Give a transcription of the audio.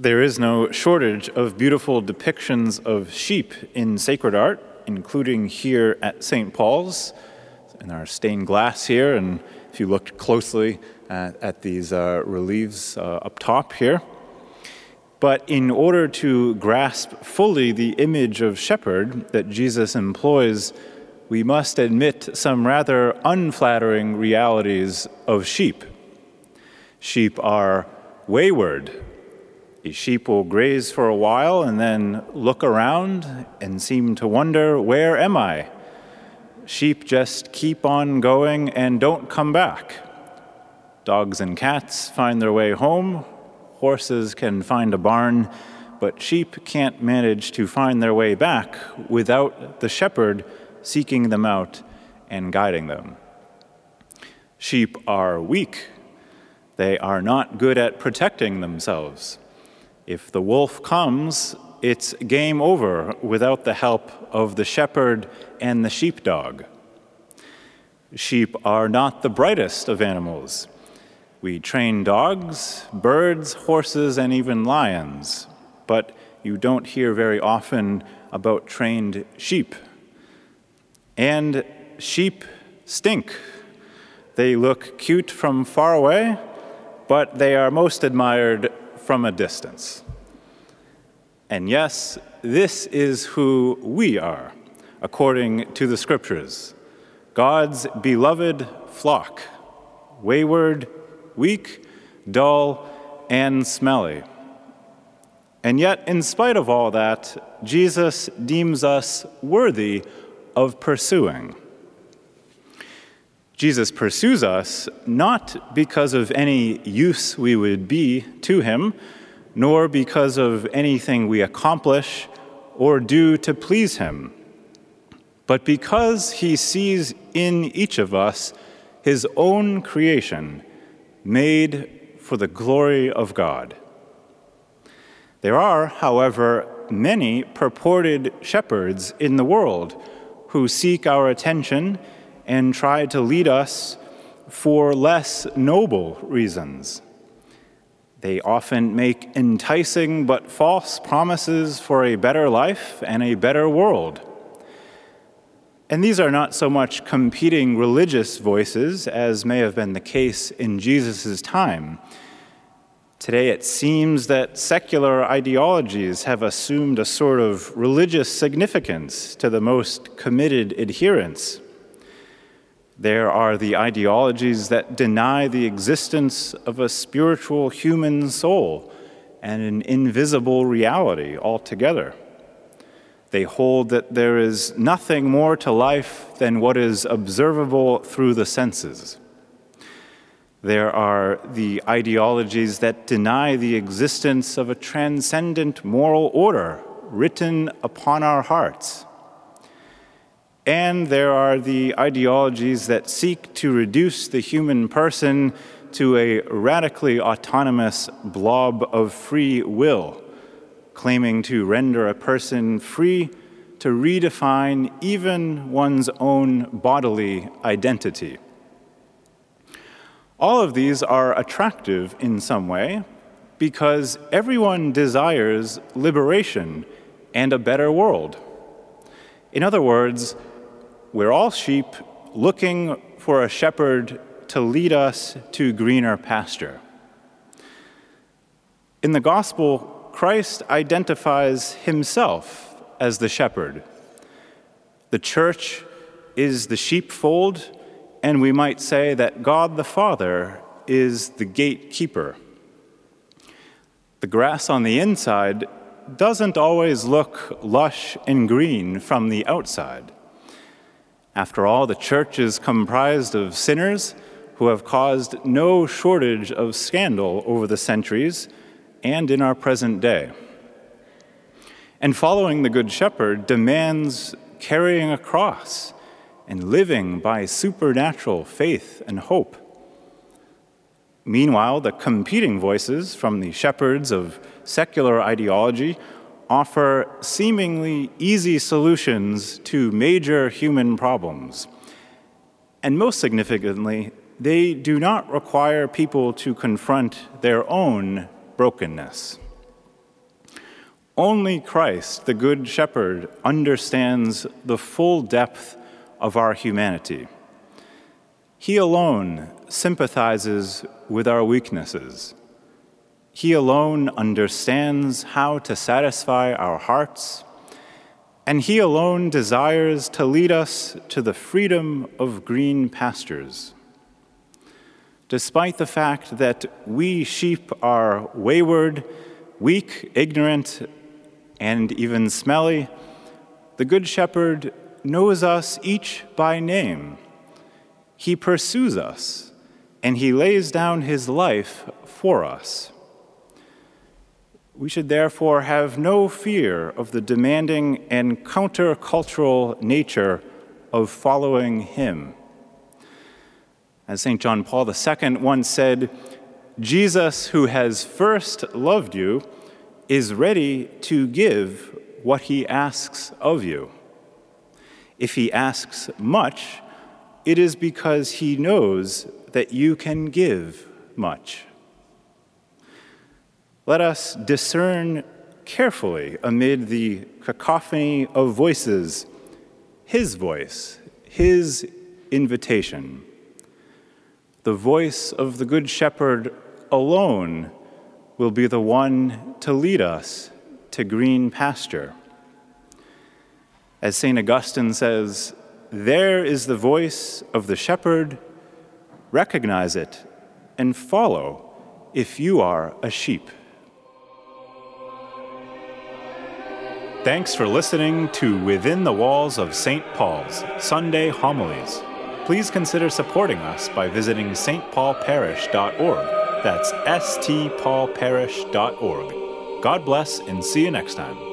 There is no shortage of beautiful depictions of sheep in sacred art, including here at St. Paul's, in our stained glass here, and if you looked closely at, at these uh, reliefs uh, up top here. But in order to grasp fully the image of shepherd that Jesus employs, we must admit some rather unflattering realities of sheep. Sheep are wayward, a sheep will graze for a while and then look around and seem to wonder, Where am I? Sheep just keep on going and don't come back. Dogs and cats find their way home. Horses can find a barn, but sheep can't manage to find their way back without the shepherd seeking them out and guiding them. Sheep are weak. They are not good at protecting themselves. If the wolf comes, it's game over without the help of the shepherd and the sheepdog. Sheep are not the brightest of animals. We train dogs, birds, horses, and even lions, but you don't hear very often about trained sheep. And sheep stink. They look cute from far away, but they are most admired from a distance. And yes, this is who we are, according to the scriptures God's beloved flock, wayward, weak, dull, and smelly. And yet, in spite of all that, Jesus deems us worthy of pursuing. Jesus pursues us not because of any use we would be to him, nor because of anything we accomplish or do to please him, but because he sees in each of us his own creation made for the glory of God. There are, however, many purported shepherds in the world who seek our attention and try to lead us for less noble reasons. They often make enticing but false promises for a better life and a better world. And these are not so much competing religious voices as may have been the case in Jesus' time. Today, it seems that secular ideologies have assumed a sort of religious significance to the most committed adherents. There are the ideologies that deny the existence of a spiritual human soul and an invisible reality altogether. They hold that there is nothing more to life than what is observable through the senses. There are the ideologies that deny the existence of a transcendent moral order written upon our hearts. And there are the ideologies that seek to reduce the human person to a radically autonomous blob of free will, claiming to render a person free to redefine even one's own bodily identity. All of these are attractive in some way because everyone desires liberation and a better world. In other words, we're all sheep looking for a shepherd to lead us to greener pasture. In the gospel, Christ identifies himself as the shepherd. The church is the sheepfold, and we might say that God the Father is the gatekeeper. The grass on the inside doesn't always look lush and green from the outside. After all, the church is comprised of sinners who have caused no shortage of scandal over the centuries and in our present day. And following the Good Shepherd demands carrying a cross and living by supernatural faith and hope. Meanwhile, the competing voices from the shepherds of secular ideology offer seemingly easy solutions to major human problems. And most significantly, they do not require people to confront their own brokenness. Only Christ, the Good Shepherd, understands the full depth of our humanity. He alone sympathizes with our weaknesses. He alone understands how to satisfy our hearts, and He alone desires to lead us to the freedom of green pastures. Despite the fact that we sheep are wayward, weak, ignorant, and even smelly, the Good Shepherd knows us each by name. He pursues us, and he lays down his life for us. We should therefore have no fear of the demanding and countercultural nature of following him. As St. John Paul II once said, Jesus, who has first loved you, is ready to give what he asks of you. If he asks much, it is because he knows that you can give much. Let us discern carefully amid the cacophony of voices his voice, his invitation. The voice of the Good Shepherd alone will be the one to lead us to green pasture. As St. Augustine says, there is the voice of the shepherd. Recognize it and follow if you are a sheep. Thanks for listening to Within the Walls of St. Paul's Sunday Homilies. Please consider supporting us by visiting stpaulparish.org that's stpaulparish.org. God bless and see you next time.